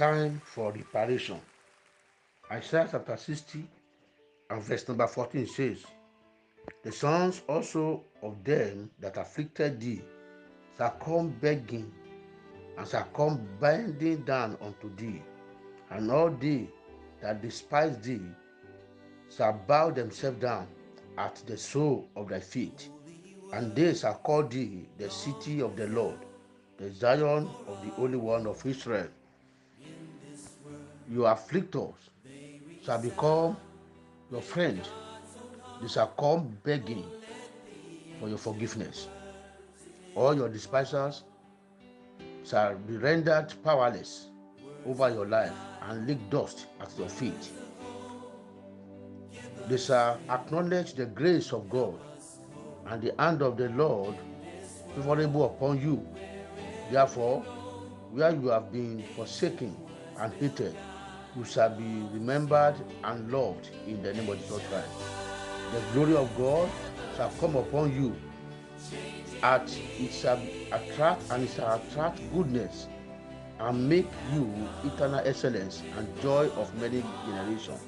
time for reparation. Isaiah chapter 60 and verse number 14 says, The sons also of them that afflicted thee shall come begging and shall come bending down unto thee, and all they that despise thee shall bow themselves down at the sole of thy feet, and they shall call thee the city of the Lord, the Zion of the Holy One of Israel. Your afflictors shall become your friend. They shall come begging for your forgiveness. All your despisers shall be rendered powerless over your life and lick dust at your feet. They shall acknowledge the grace of God and the hand of the Lord favorable upon you. Therefore, where you have been forsaken and hated, you shall be remembered and loved in the name of Jesus Christ. The glory of God shall come upon you. It shall attract and it shall attract goodness and make you eternal excellence and joy of many generations.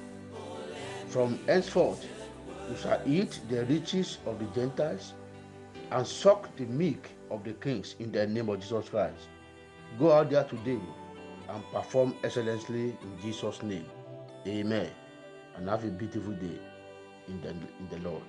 From henceforth you shall eat the riches of the Gentiles and suck the milk of the kings in the name of Jesus Christ. Go out there today and perform excellently in Jesus' name. Amen. And have a beautiful day in the, in the Lord.